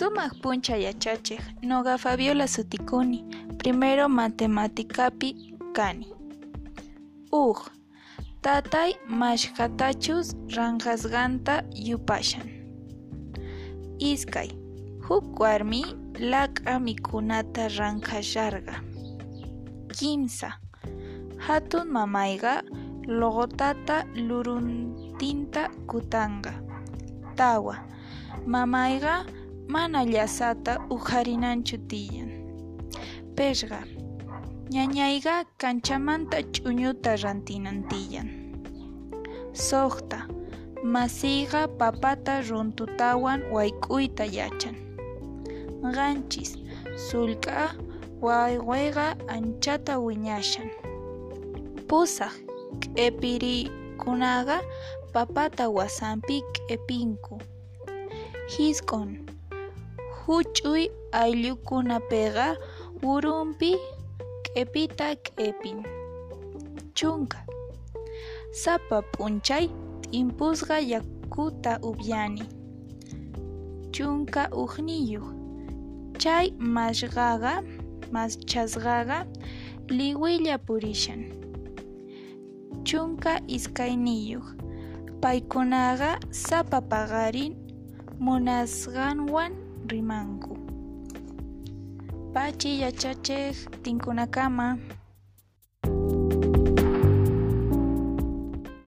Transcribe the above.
Sumaq puncha yachachiq noqa Fabiola sutikuni primero matemáticapi kani Uq tatay mashkatachus ranqasqanta yupashan. Iskay huk warmi lak'a mikhunata ranqasharqa Kimsa hatun mamayqa luqutata luruntinta kutanqa Tawa mamayqa mana llasata uharinanchu tiyan. Pichqa ñañayqa kanchamanta ch'uñuta rantinan tiyan. Suqta masiyqa papata runtutawan wayk'uyta yachan. Qanchis sullk'a waywayqa anchata wiñashan. Pusaq q'ipirikunaqa papata wasanpi q'ipinku Hisk'un huch'uy ayllukunapiqa wurunpi q'ipita q'ipin Chunka. Sapa p'unchay yakuta upyani Chunka uqniyuq chay mashqaqa maschasqaqa liwiylla purishan. Chunka iskayniyuq paykunaqa sapa paqarin munasqanwan rimanku Pachi yachachiq tinkunakama